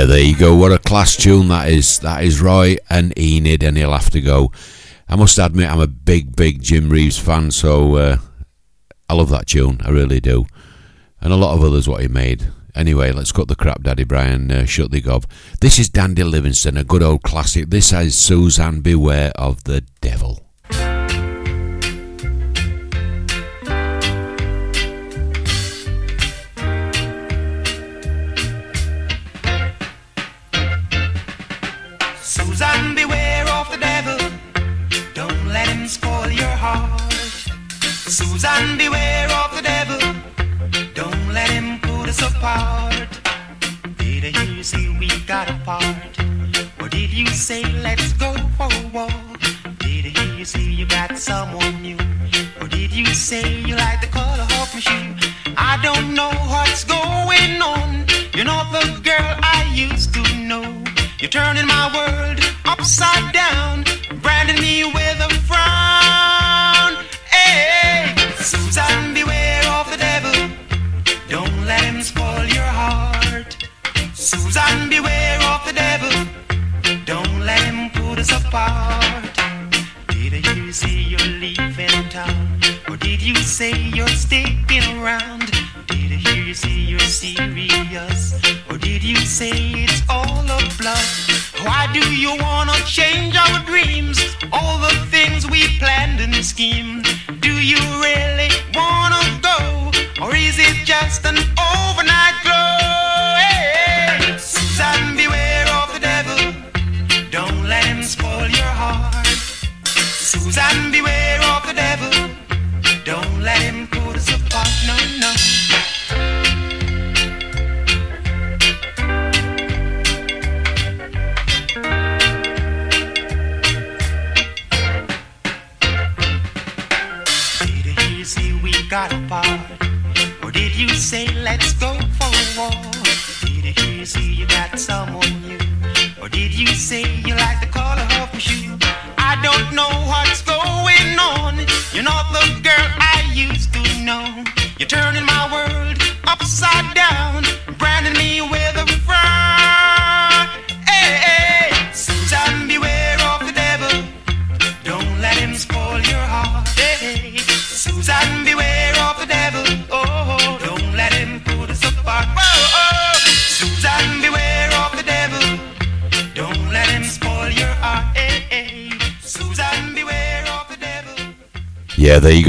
yeah, there you go. What a class tune that is. That is Roy and Enid, and he'll have to go. I must admit, I'm a big, big Jim Reeves fan, so uh, I love that tune. I really do. And a lot of others what he made. Anyway, let's cut the crap, Daddy Brian. Uh, shut the gob. This is Dandy Livingstone, a good old classic. This is Suzanne Beware of the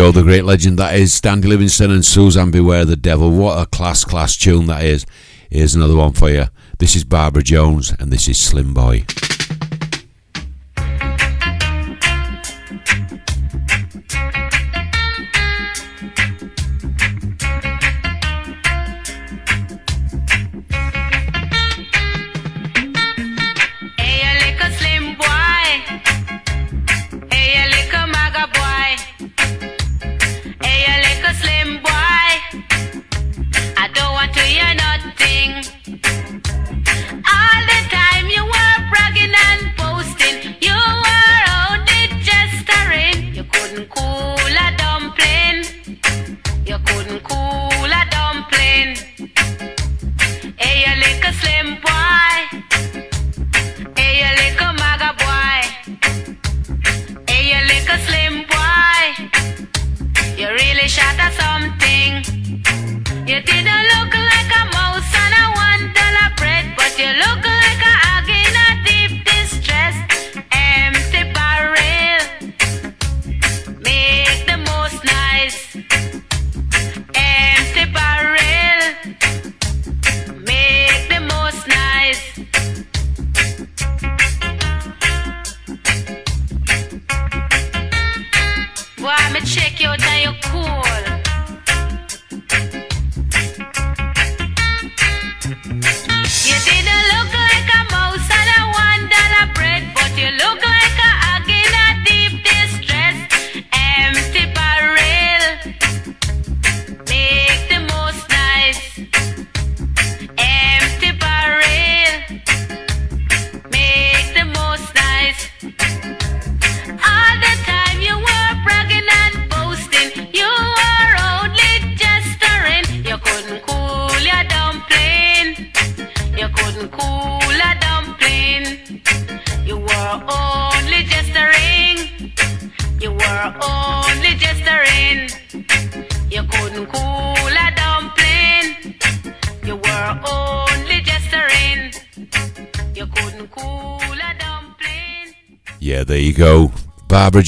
go, the great legend that is Dandy Livingstone and Suzanne Beware the Devil. What a class, class tune that is. Here's another one for you. This is Barbara Jones and this is Slim Boy.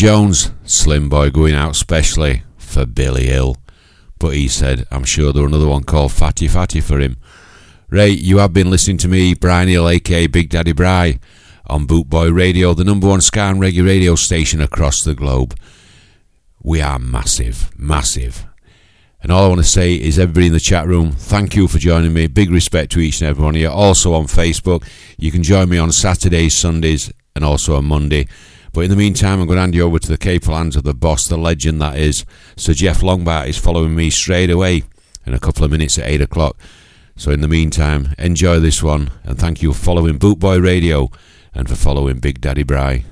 Jones, Slim Boy going out specially for Billy Hill. But he said, I'm sure there's another one called Fatty Fatty for him. Ray, you have been listening to me, Brian Neale, aka Big Daddy Bri, on Bootboy Radio, the number one ska and reggae radio station across the globe. We are massive, massive. And all I want to say is, everybody in the chat room, thank you for joining me. Big respect to each and every one of you. Also on Facebook, you can join me on Saturdays, Sundays, and also on Monday. But in the meantime, I'm going to hand you over to the capable hands of the boss, the legend that is. Sir Jeff Longbart is following me straight away in a couple of minutes at 8 o'clock. So in the meantime, enjoy this one, and thank you for following Bootboy Radio and for following Big Daddy Bri.